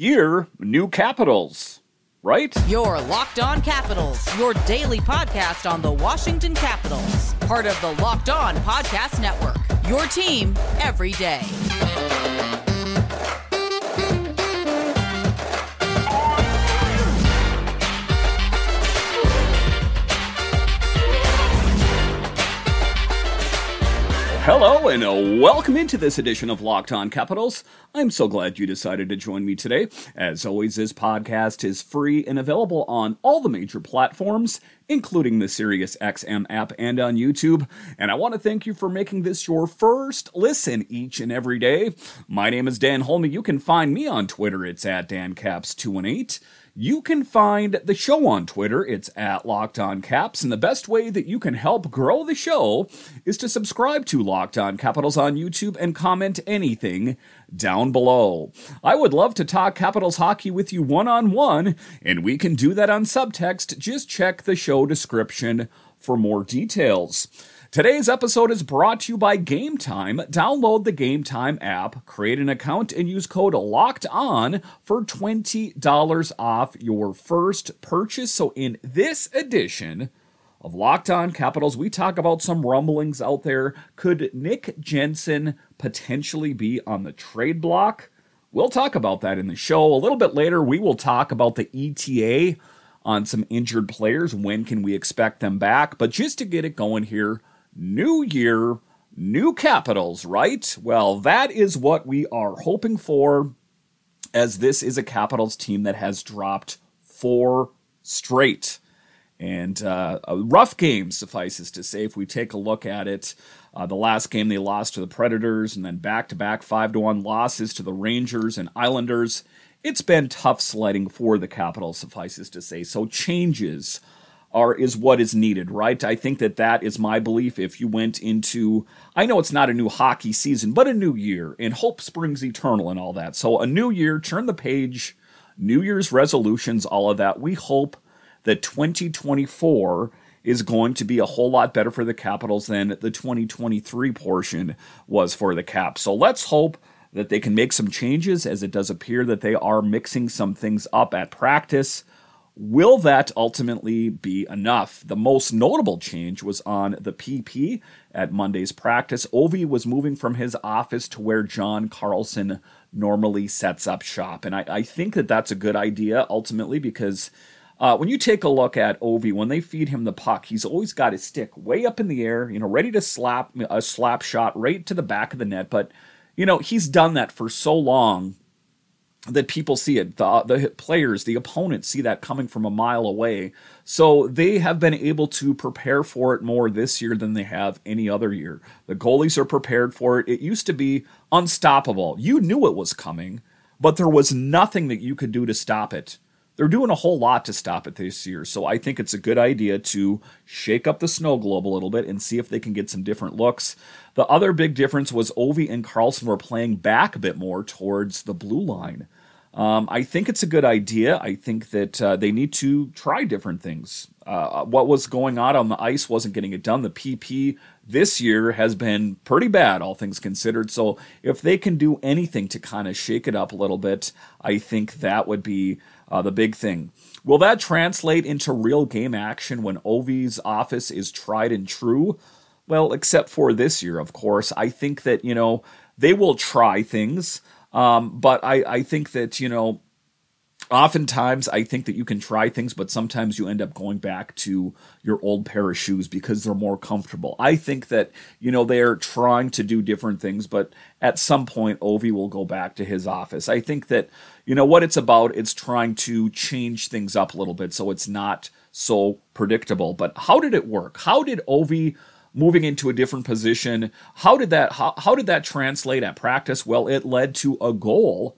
year, new capitals, right? Your Locked On Capitals, your daily podcast on the Washington Capitals, part of the Locked On Podcast Network. Your team every day. Hello and uh, welcome into this edition of Locked On Capitals. I'm so glad you decided to join me today. As always, this podcast is free and available on all the major platforms, including the SiriusXM app and on YouTube. And I want to thank you for making this your first listen each and every day. My name is Dan Holmi. You can find me on Twitter. It's at DanCaps218. You can find the show on Twitter. It's at Locked On Caps. And the best way that you can help grow the show is to subscribe to Locked On Capitals on YouTube and comment anything down below. I would love to talk Capitals hockey with you one on one, and we can do that on subtext. Just check the show description for more details. Today's episode is brought to you by Game Time. Download the Game Time app, create an account, and use code LOCKED ON for $20 off your first purchase. So, in this edition of Locked On Capitals, we talk about some rumblings out there. Could Nick Jensen potentially be on the trade block? We'll talk about that in the show. A little bit later, we will talk about the ETA on some injured players. When can we expect them back? But just to get it going here, New year, new capitals, right? Well, that is what we are hoping for, as this is a Capitals team that has dropped four straight. And uh, a rough game, suffices to say, if we take a look at it. Uh, the last game they lost to the Predators, and then back to back 5 to 1 losses to the Rangers and Islanders. It's been tough sledding for the Capitals, suffices to say. So changes are is what is needed, right? I think that that is my belief. If you went into, I know it's not a new hockey season, but a new year, and hope springs eternal, and all that. So a new year, turn the page, New Year's resolutions, all of that. We hope that 2024 is going to be a whole lot better for the Capitals than the 2023 portion was for the Caps. So let's hope that they can make some changes, as it does appear that they are mixing some things up at practice. Will that ultimately be enough? The most notable change was on the PP at Monday's practice. Ovi was moving from his office to where John Carlson normally sets up shop. And I, I think that that's a good idea ultimately because uh, when you take a look at Ovi, when they feed him the puck, he's always got his stick way up in the air, you know, ready to slap a slap shot right to the back of the net. But, you know, he's done that for so long that people see it. The, the players, the opponents see that coming from a mile away. So they have been able to prepare for it more this year than they have any other year. The goalies are prepared for it. It used to be unstoppable. You knew it was coming, but there was nothing that you could do to stop it. They're doing a whole lot to stop it this year. So I think it's a good idea to shake up the snow globe a little bit and see if they can get some different looks. The other big difference was Ovi and Carlson were playing back a bit more towards the blue line. Um, I think it's a good idea. I think that uh, they need to try different things. Uh, what was going on on the ice wasn't getting it done. The PP this year has been pretty bad, all things considered. So if they can do anything to kind of shake it up a little bit, I think that would be uh, the big thing. Will that translate into real game action when Ovi's office is tried and true? Well, except for this year, of course. I think that, you know, they will try things. Um, but I, I think that, you know, oftentimes I think that you can try things, but sometimes you end up going back to your old pair of shoes because they're more comfortable. I think that, you know, they're trying to do different things, but at some point, Ovi will go back to his office. I think that, you know, what it's about, it's trying to change things up a little bit so it's not so predictable. But how did it work? How did Ovi moving into a different position. How did that how, how did that translate at practice? Well, it led to a goal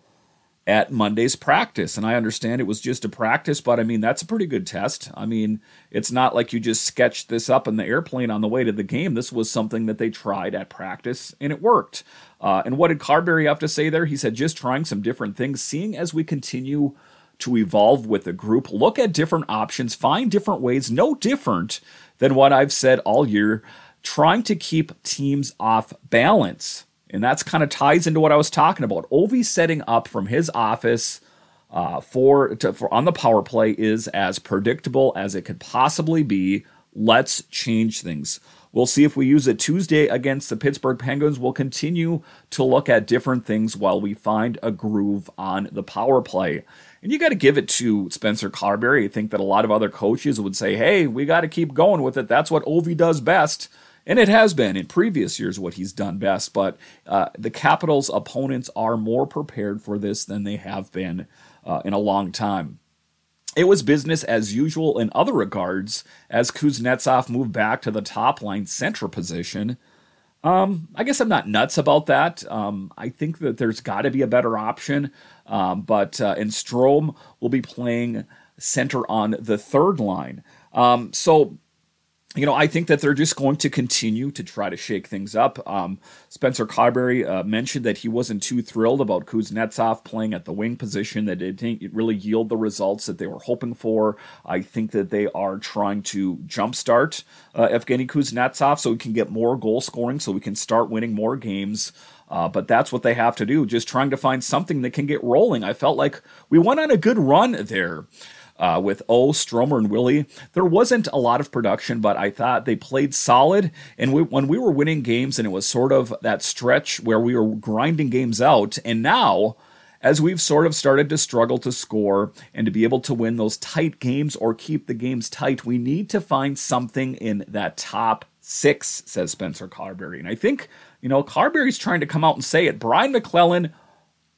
at Monday's practice. And I understand it was just a practice, but I mean, that's a pretty good test. I mean, it's not like you just sketched this up in the airplane on the way to the game. This was something that they tried at practice and it worked. Uh, and what did Carbery have to say there? He said, just trying some different things, seeing as we continue to evolve with the group, look at different options, find different ways, no different than what I've said all year, trying to keep teams off balance. And that's kind of ties into what I was talking about. Ovi setting up from his office uh, for, to, for on the power play is as predictable as it could possibly be. Let's change things. We'll see if we use it Tuesday against the Pittsburgh Penguins. We'll continue to look at different things while we find a groove on the power play. And you got to give it to Spencer Carbery. I think that a lot of other coaches would say, hey, we got to keep going with it. That's what Ovi does best. And it has been in previous years what he's done best. But uh, the Capitals' opponents are more prepared for this than they have been uh, in a long time. It was business as usual in other regards as Kuznetsov moved back to the top line center position. Um, I guess I'm not nuts about that. Um, I think that there's got to be a better option. Um, but uh, and Strome will be playing center on the third line. Um, so you know, I think that they're just going to continue to try to shake things up. Um, Spencer Carbery uh, mentioned that he wasn't too thrilled about Kuznetsov playing at the wing position, that it didn't really yield the results that they were hoping for. I think that they are trying to jumpstart uh, Evgeny Kuznetsov so we can get more goal scoring, so we can start winning more games. Uh, but that's what they have to do, just trying to find something that can get rolling. I felt like we went on a good run there uh, with O, Stromer, and Willie. There wasn't a lot of production, but I thought they played solid. And we, when we were winning games, and it was sort of that stretch where we were grinding games out, and now as we've sort of started to struggle to score and to be able to win those tight games or keep the games tight, we need to find something in that top six, says Spencer Carbery. And I think, you know, Carbery's trying to come out and say it. Brian MacLellan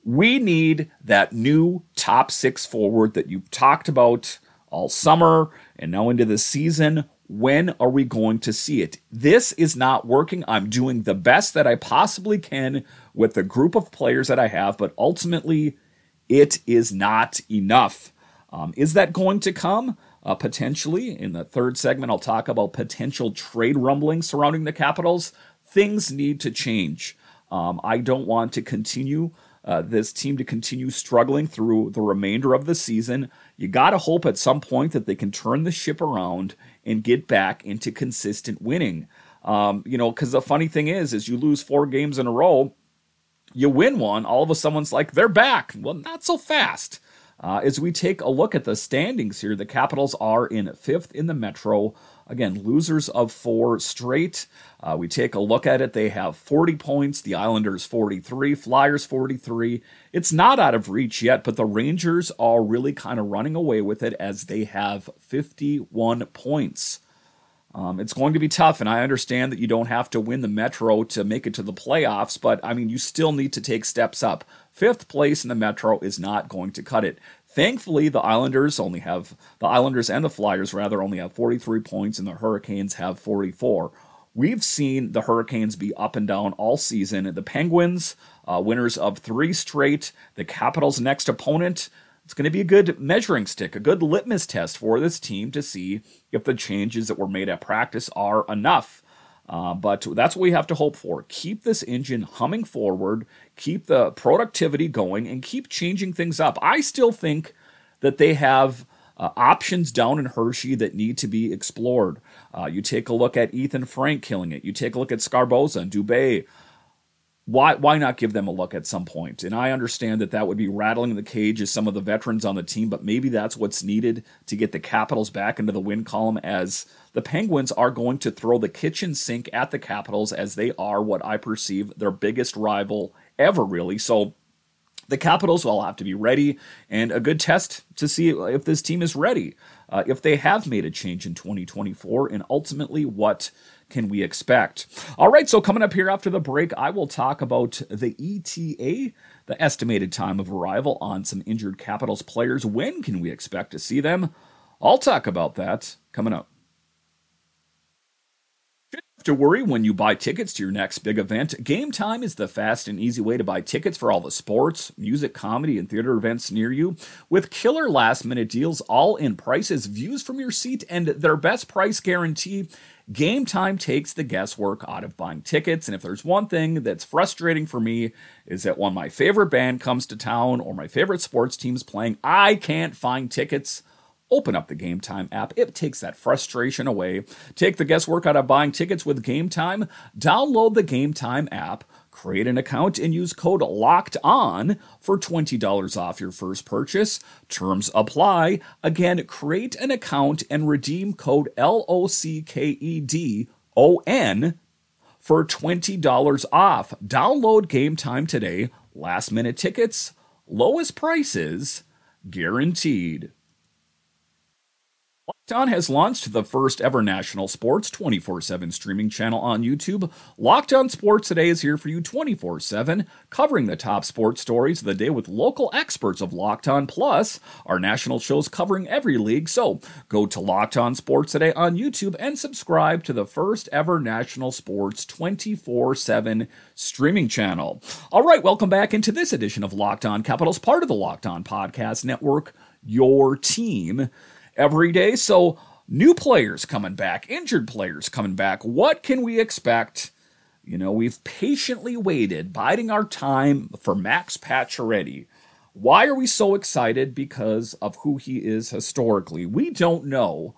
we need that new top six forward that you've talked about all summer and now into the season. When are we going to see it? This is not working. I'm doing the best that I possibly can with the group of players that I have, but ultimately, it is not enough. Um, is that going to come? Uh, potentially. In the third segment, I'll talk about potential trade rumblings surrounding the Capitals. Things need to change. Um, I don't want to continue uh, this team to continue struggling through the remainder of the season. You got to hope at some point that they can turn the ship around and get back into consistent winning. Um, you know, because the funny thing is, is you lose four games in a row, you win one, all of a sudden it's like they're back. Well, not so fast. Uh, as we take a look at the standings here, the Capitals are in fifth in the Metro. Again, losers of four straight. Uh, we take a look at it. They have 40 points, the Islanders 43, Flyers 43. It's not out of reach yet, but the Rangers are really kind of running away with it as they have 51 points. Um, it's going to be tough, and I understand that you don't have to win the Metro to make it to the playoffs, but I mean, you still need to take steps up. Fifth place in the Metro is not going to cut it. Thankfully, the Islanders only have the Islanders and the Flyers rather only have 43 points, and the Hurricanes have 44. We've seen the Hurricanes be up and down all season. The Penguins, uh, winners of three straight. The Capitals' next opponent. It's going to be a good measuring stick, a good litmus test for this team to see if the changes that were made at practice are enough. Uh, but that's what we have to hope for. Keep this engine humming forward, keep the productivity going, and keep changing things up. I still think that they have uh, options down in Hershey that need to be explored. Uh, you take a look at Ethan Frank killing it. You take a look at Sgarbossa and Dubé why why not give them a look at some point? And I understand that that would be rattling the cage as some of the veterans on the team, but maybe that's what's needed to get the Capitals back into the win column as the Penguins are going to throw the kitchen sink at the Capitals as they are what I perceive their biggest rival ever really. So the Capitals will have to be ready and a good test to see if this team is ready, uh, if they have made a change in 2024, and ultimately what can we expect? All right, so coming up here after the break, I will talk about the ETA, the estimated time of arrival on some injured Capitals players. When can we expect to see them? I'll talk about that coming up to worry when you buy tickets to your next big event. Game Time is the fast and easy way to buy tickets for all the sports, music, comedy, and theater events near you. With killer last minute deals, all in prices, views from your seat, and their best price guarantee. Game Time takes the guesswork out of buying tickets. And if there's one thing that's frustrating for me, is that when my favorite band comes to town or my favorite sports team's playing, I can't find tickets open up the Game Time app. It takes that frustration away. Take the guesswork out of buying tickets with Game Time. Download the Game Time app Create an account and use code LOCKED ON for $20 off your first purchase. Terms apply. Again, create an account and redeem code L O C K E D O N for $20 off. Download game time today. Last minute tickets, lowest prices guaranteed. On has launched the first ever national sports 24 7 streaming channel on YouTube. Locked On Sports Today is here for you 24 7, covering the top sports stories of the day with local experts of Locked On Plus, our national shows covering every league. So go to Locked On Sports Today on YouTube and subscribe to the first ever national sports 24 7 streaming channel. All right, welcome back into this edition of Locked On Capitals, part of the Locked On Podcast Network, your team every day. So, new players coming back, injured players coming back. What can we expect? You know, we've patiently waited, biding our time for Max Pacioretty. Why are we so excited? Because of who he is historically. We don't know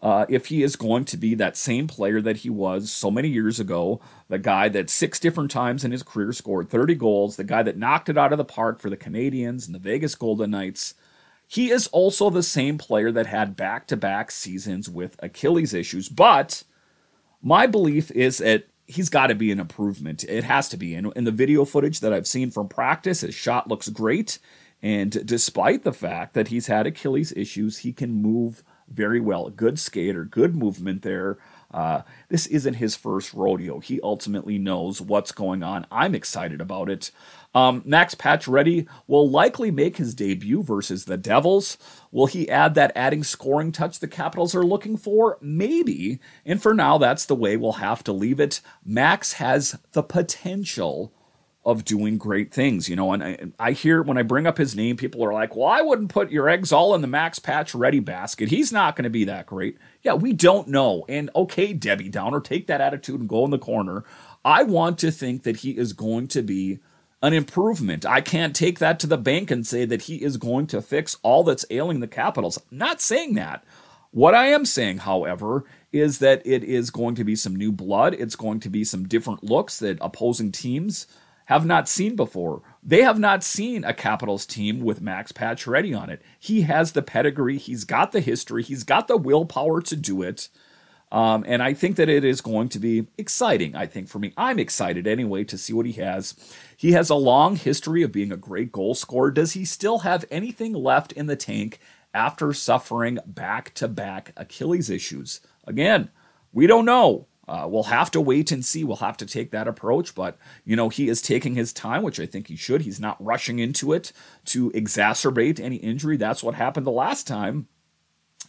uh, if he is going to be that same player that he was so many years ago, the guy that six different times in his career scored 30 goals, the guy that knocked it out of the park for the Canadiens and the Vegas Golden Knights. He is also the same player that had back to back seasons with Achilles issues, but my belief is that he's got to be an improvement. It has to be. In, in the video footage that I've seen from practice, his shot looks great. And despite the fact that he's had Achilles issues, he can move very well. Good skater, good movement there. Uh, this isn't his first rodeo. He ultimately knows what's going on. I'm excited about it. Um, Max Pacioretty will likely make his debut versus the Devils. Will he add that adding scoring touch the Capitals are looking for? Maybe. And for now, that's the way we'll have to leave it. Max has the potential of doing great things, you know. And I, I, hear when I bring up his name, people are like, "Well, I wouldn't put your eggs all in the Max Pacioretty basket. He's not going to be that great." Yeah, we don't know. And okay, Debbie Downer, take that attitude and go in the corner. I want to think that he is going to be an improvement. I can't take that to the bank and say that he is going to fix all that's ailing the Capitals. I'm not saying that. What I am saying, however, is that it is going to be some new blood. It's going to be some different looks that opposing teams have not seen before. They have not seen a Capitals team with Max Pacioretty on it. He has the pedigree, he's got the history, he's got the willpower to do it. Um, and I think that it is going to be exciting. I think for me, I'm excited anyway to see what he has. He has a long history of being a great goal scorer. Does he still have anything left in the tank after suffering back to back Achilles issues? Again, we don't know. Uh, we'll have to wait and see. We'll have to take that approach. But, you know, he is taking his time, which I think he should. He's not rushing into it to exacerbate any injury. That's what happened the last time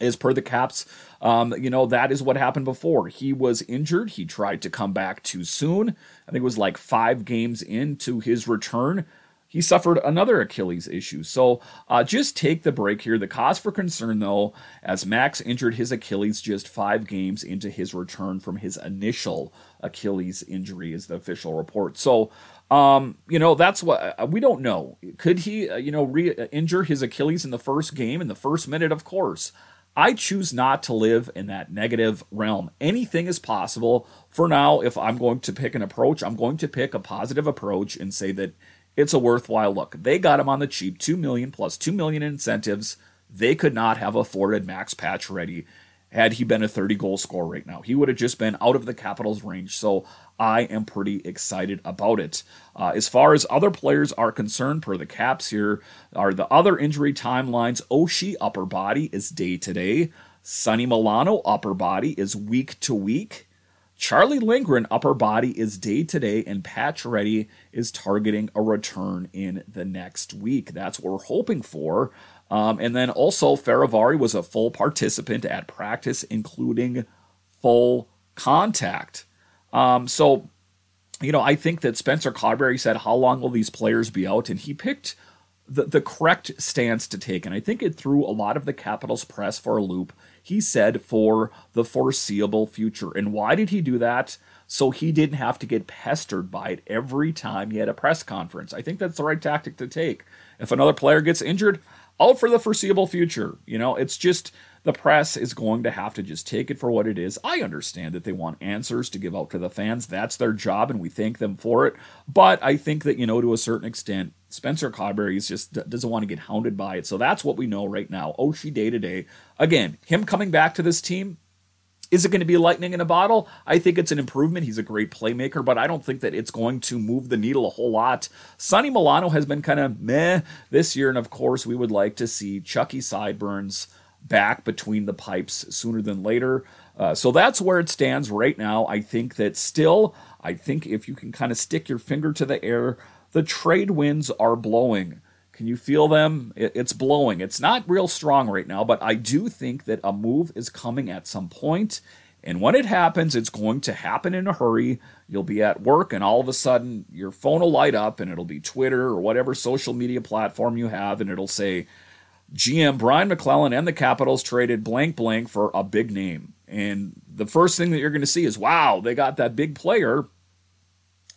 as per the Caps, um, you know, that is what happened before. He was injured. He tried to come back too soon. I think it was like five games into his return. He suffered another Achilles issue. So uh, just take the break here. The cause for concern, though, as Max injured his Achilles just five games into his return from his initial Achilles injury, is the official report. So, um, you know, that's what uh, we don't know. Could he, uh, you know, re injure his Achilles in the first game, in the first minute? Of course. I choose not to live in that negative realm. Anything is possible. For now, if I'm going to pick an approach, I'm going to pick a positive approach and say that it's a worthwhile look. They got him on the cheap, 2 million plus 2 million in incentives. They could not have afforded Max Pacioretty had he been a 30 goal scorer right now. He would have just been out of the Capitals range. So I am pretty excited about it. Uh, as far as other players are concerned, per the caps here, are the other injury timelines. Oshie upper body is day to day. Sonny Milano upper body is week to week. Charlie Lindgren upper body is day to day, and Pacioretty is targeting a return in the next week. That's what we're hoping for. Um, and then also, Fehérváry was a full participant at practice, including full contact. Um, so, you know, I think that Spencer Carbery said, How long will these players be out? And he picked the, the correct stance to take. And I think it threw a lot of the Capitals press for a loop. He said, For the foreseeable future. And why did he do that? So he didn't have to get pestered by it every time he had a press conference. I think that's the right tactic to take. If another player gets injured, out for the foreseeable future. You know, it's just the press is going to have to just take it for what it is. I understand that they want answers to give out to the fans. That's their job, and we thank them for it. But I think that, you know, to a certain extent, Spencer Carbery is just doesn't want to get hounded by it. So that's what we know right now. Oshie day to day. Again, him coming back to this team, is it going to be lightning in a bottle? I think it's an improvement. He's a great playmaker, but I don't think that it's going to move the needle a whole lot. Sonny Milano has been kind of meh this year, and of course, we would like to see Chucky Sideburns back between the pipes sooner than later. Uh, so that's where it stands right now. I think that still, I think if you can kind of stick your finger to the air, the trade winds are blowing. Can you feel them? It's blowing. It's not real strong right now, but I do think that a move is coming at some point. And when it happens, it's going to happen in a hurry. You'll be at work, and all of a sudden, your phone will light up, and it'll be Twitter or whatever social media platform you have, and it'll say, GM Brian MacLellan and the Capitals traded blank blank for a big name. And the first thing that you're going to see is, wow, they got that big player.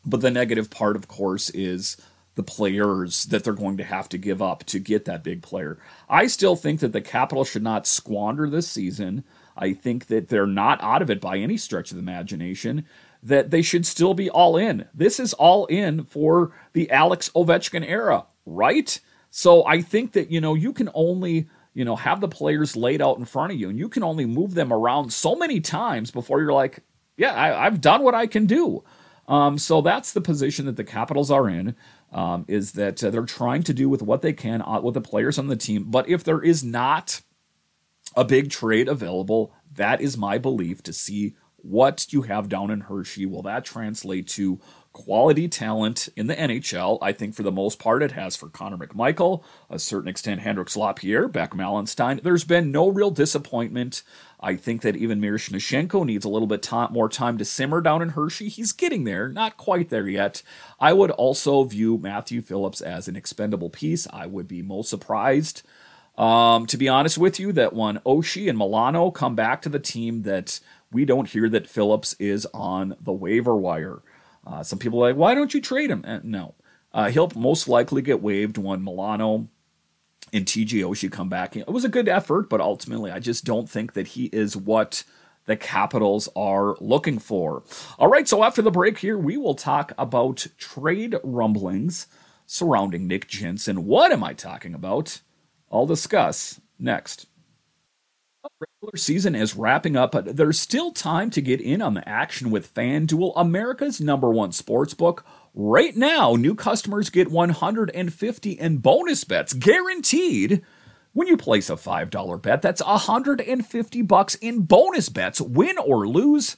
But the negative part, of course, is the players that they're going to have to give up to get that big player. I still think that the Capitals should not squander this season. I think that they're not out of it by any stretch of the imagination, that they should still be all in. This is all in for the Alex Ovechkin era, right? So I think that, you know, you can only, you know, have the players laid out in front of you and you can only move them around so many times before you're like, yeah, I, have done what I can do. Um, so that's the position that the Capitals are in. Um, is that uh, they're trying to do with what they can uh, with the players on the team. But if there is not a big trade available, that is my belief to see what you have down in Hershey. Will that translate to quality talent in the NHL. I think for the most part it has for Connor McMichael, a certain extent Hendrix Lapierre, Beck Malenstyn. There's been no real disappointment. I think that even Miroshnichenko needs a little bit more time to simmer down in Hershey. He's getting there, not quite there yet. I would also view Matthew Phillips as an expendable piece. I would be most surprised, um, to be honest with you, that when Oshie and Milano come back to the team, that we don't hear that Phillips is on the waiver wire. Uh, some people are like, why don't you trade him? Uh, no. Uh, he'll most likely get waived when Milano and TJ Oshie come back. It was a good effort, but ultimately, I just don't think that he is what the Capitals are looking for. All right, so after the break here, we will talk about trade rumblings surrounding Nick Jensen. What am I talking about? I'll discuss next regular season is wrapping up, but there's still time to get in on the action with FanDuel, America's number one sports book. Right now, new customers get 150 in bonus bets guaranteed. When you place a $5 bet, that's 150 bucks in bonus bets, win or lose.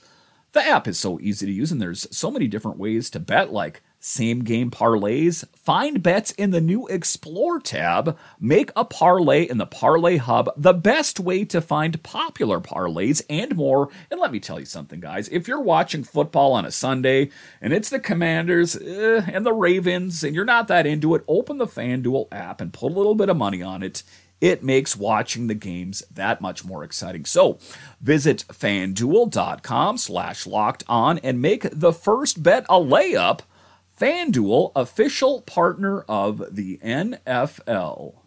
The app is so easy to use and there's so many different ways to bet like same game parlays, find bets in the new Explore tab, make a parlay in the Parlay Hub, the best way to find popular parlays and more. And let me tell you something, guys. If you're watching football on a Sunday and it's the Commanders eh, and the Ravens and you're not that into it, open the FanDuel app and put a little bit of money on it it makes watching the games that much more exciting. So visit fanduel.com slash locked on and make the first bet a layup FanDuel, official partner of the NFL.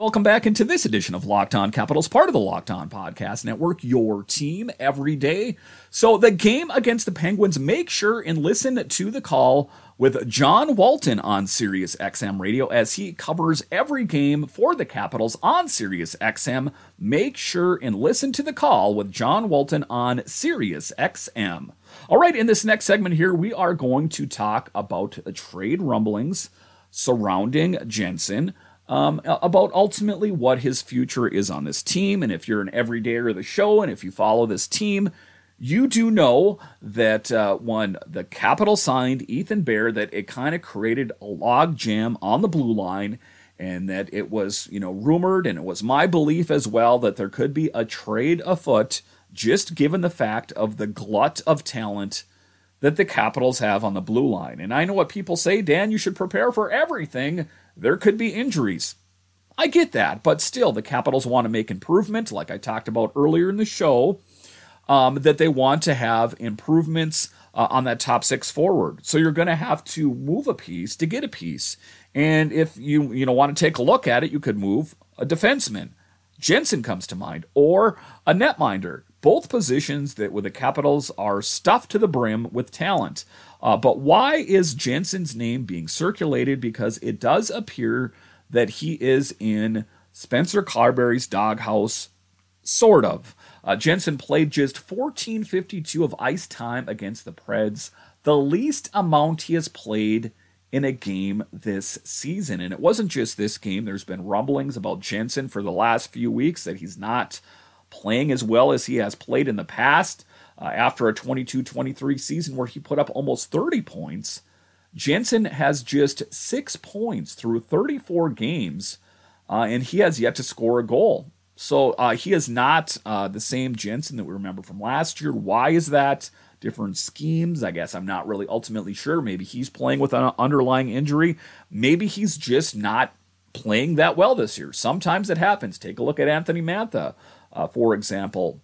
Welcome back into this edition of Locked On Capitals, part of the Locked On Podcast Network, your team every day. So, the game against the Penguins, make sure and listen to the call with John Walton on Sirius XM Radio as he covers every game for the Capitals on Sirius XM. Make sure and listen to the call with John Walton on Sirius XM. All right, in this next segment here, we are going to talk about trade rumblings surrounding Jensen. Um, about ultimately what his future is on this team. And if you're an everydayer of the show and if you follow this team, you do know that uh, when the Capital signed Ethan Bear, that it kind of created a log jam on the blue line, and that it was, you know, rumored, and it was my belief as well that there could be a trade afoot, just given the fact of the glut of talent that the Capitals have on the blue line. And I know what people say, Dan, you should prepare for everything. There could be injuries. I get that, but still, the Capitals want to make improvement, like I talked about earlier in the show um, that they want to have improvements uh, on that top six forward. So you're going to have to move a piece to get a piece. And if you you know want to take a look at it, you could move a defenseman. Jensen comes to mind, or a netminder. Both positions that with the Capitals are stuffed to the brim with talent. Uh, but why is Jensen's name being circulated? Because it does appear that he is in Spencer Carbery's doghouse, sort of. Uh, Jensen played just 1452 of ice time against the Preds, the least amount he has played in a game this season. And it wasn't just this game, there's been rumblings about Jensen for the last few weeks that he's not playing as well as he has played in the past. Uh, after a 22 23 season where he put up almost 30 points, Jensen has just six points through 34 games, uh, and he has yet to score a goal. So uh, he is not uh, the same Jensen that we remember from last year. Why is that? different schemes. I guess I'm not really ultimately sure. Maybe he's playing with an underlying injury. Maybe he's just not playing that well this year. Sometimes it happens. Take a look at Anthony Mantha, uh, for example.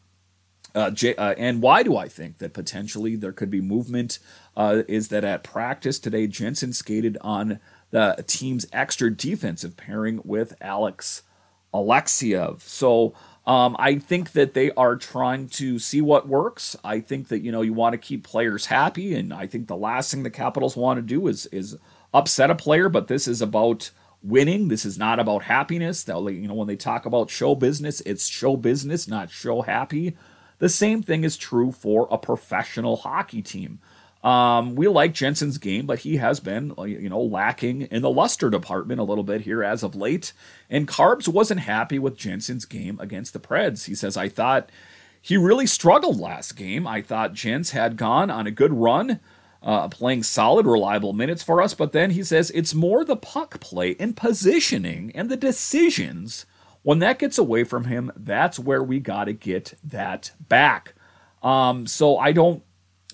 Uh, J- uh, and why do I think that potentially there could be movement? Uh, is that at practice today, Jensen skated on the team's extra defensive pairing with Alex Alexeyev. So um, I think that they are trying to see what works. I think that you know you want to keep players happy, and I think the last thing the Capitals want to do is is upset a player. But this is about winning. This is not about happiness. That you know when they talk about show business, it's show business, not show happy. The same thing is true for a professional hockey team. Um, we like Jensen's game, but he has been, uh, you know, lacking in the luster department a little bit here as of late. And Carbs wasn't happy with Jensen's game against the Preds. He says, I thought he really struggled last game. I thought Jens had gone on a good run, uh, playing solid, reliable minutes for us. But then he says it's more the puck play and positioning and the decisions. When that gets away from him, that's where we got to get that back. Um, so I don't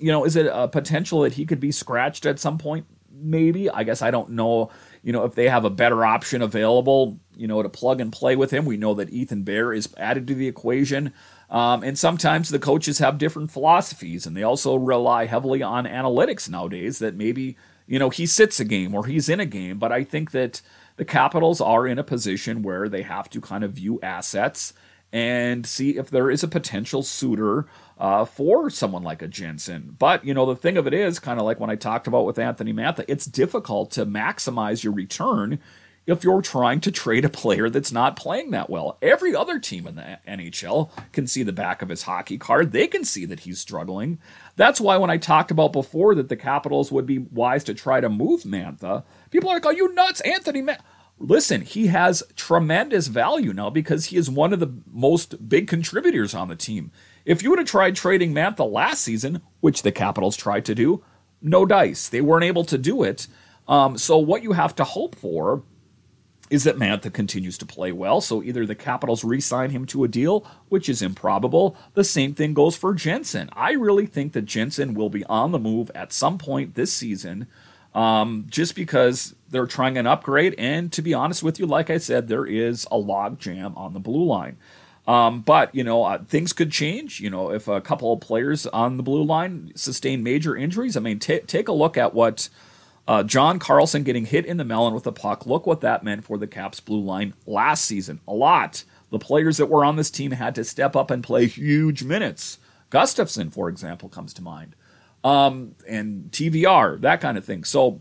you know, is it a potential that he could be scratched at some point? Maybe. I guess I don't know. You know, if they have a better option available, you know, to plug and play with him. We know that Ethan Bear is added to the equation. Um, and sometimes the coaches have different philosophies, and they also rely heavily on analytics nowadays that maybe, you know, he sits a game or he's in a game. But I think that the Capitals are in a position where they have to kind of view assets and see if there is a potential suitor uh, for someone like a Jensen. But, you know, the thing of it is, kind of like when I talked about with Anthony Mantha, it's difficult to maximize your return if you're trying to trade a player that's not playing that well. Every other team in the NHL can see the back of his hockey card. They can see that he's struggling. That's why when I talked about before that the Capitals would be wise to try to move Mantha, people are like, are you nuts, Anthony Mantha? Listen, he has tremendous value now because he is one of the most big contributors on the team. If you would have tried trading Mantha last season, which the Capitals tried to do, no dice. They weren't able to do it. Um, so what you have to hope for is that Mantha continues to play well. So either the Capitals re-sign him to a deal, which is improbable. The same thing goes for Jensen. I really think that Jensen will be on the move at some point this season, um, just because they're trying an upgrade. And to be honest with you, like I said, there is a log jam on the blue line. Um, but you know, uh, things could change. You know, if a couple of players on the blue line sustain major injuries, I mean, t- take a look at what uh, John Carlson getting hit in the melon with the puck. Look what that meant for the Caps blue line last season. A lot. The players that were on this team had to step up and play huge minutes. Gustafsson, for example, comes to mind, um, and TVR, that kind of thing. So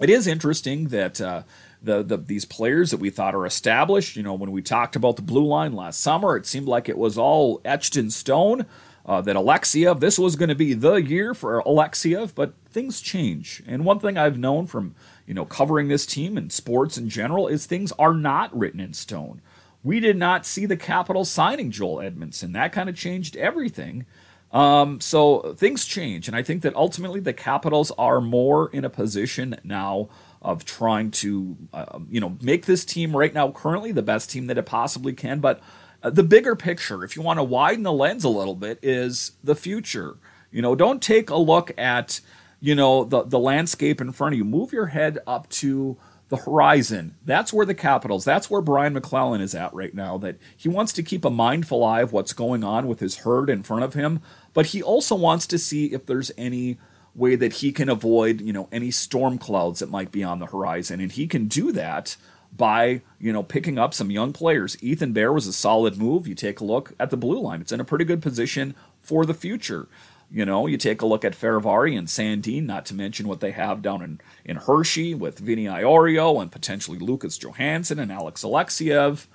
it is interesting that uh, the, the these players that we thought are established. You know, when we talked about the blue line last summer, it seemed like it was all etched in stone. Uh, that Alexeyev, this was going to be the year for Alexeyev, but things change. And one thing I've known from you know covering this team and sports in general is things are not written in stone. We did not see the Capitals signing Joel Edmondson. That kind of changed everything. Um, so things change, and I think that ultimately the Capitals are more in a position now of trying to uh, you know make this team right now currently the best team that it possibly can but uh, the bigger picture if you want to widen the lens a little bit is the future you know don't take a look at you know the the landscape in front of you move your head up to the horizon that's where the capitals that's where brian maclellan is at right now that he wants to keep a mindful eye of what's going on with his herd in front of him but he also wants to see if there's any way that he can avoid, you know, any storm clouds that might be on the horizon. And he can do that by, you know, picking up some young players. Ethan Bear was a solid move. You take a look at the blue line. It's in a pretty good position for the future. You know, you take a look at Fehérváry and Sandin, not to mention what they have down in, in Hershey with Vinny Iorio and potentially Lucas Johansson and Alex Alexeyev.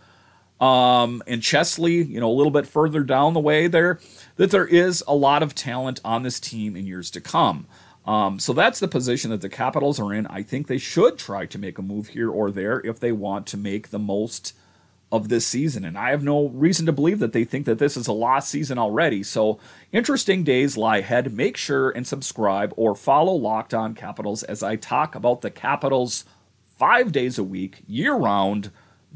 Um, and Chesley, you know, a little bit further down the way there, that there is a lot of talent on this team in years to come. Um, so that's the position that the Capitals are in. I think they should try to make a move here or there if they want to make the most of this season. And I have no reason to believe that they think that this is a lost season already. So interesting days lie ahead. Make sure and subscribe or follow Locked On Capitals as I talk about the Capitals five days a week, year round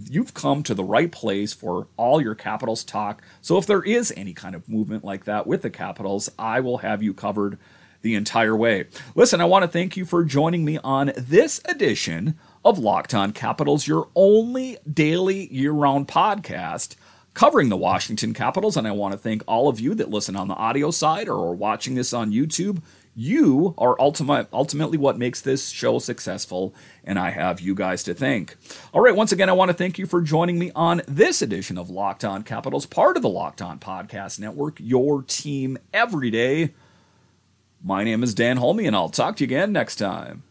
you've come to the right place for all your Capitals talk. So if there is any kind of movement like that with the Capitals, I will have you covered the entire way. Listen, I want to thank you for joining me on this edition of Locked On Capitals, your only daily year round podcast covering the Washington Capitals. And I want to thank all of you that listen on the audio side or are watching this on YouTube. You are ultimate, ultimately what makes this show successful, and I have you guys to thank. All right, once again, I want to thank you for joining me on this edition of Locked On Capitals, part of the Locked On Podcast Network, your team every day. My name is Dan Holmi, and I'll talk to you again next time.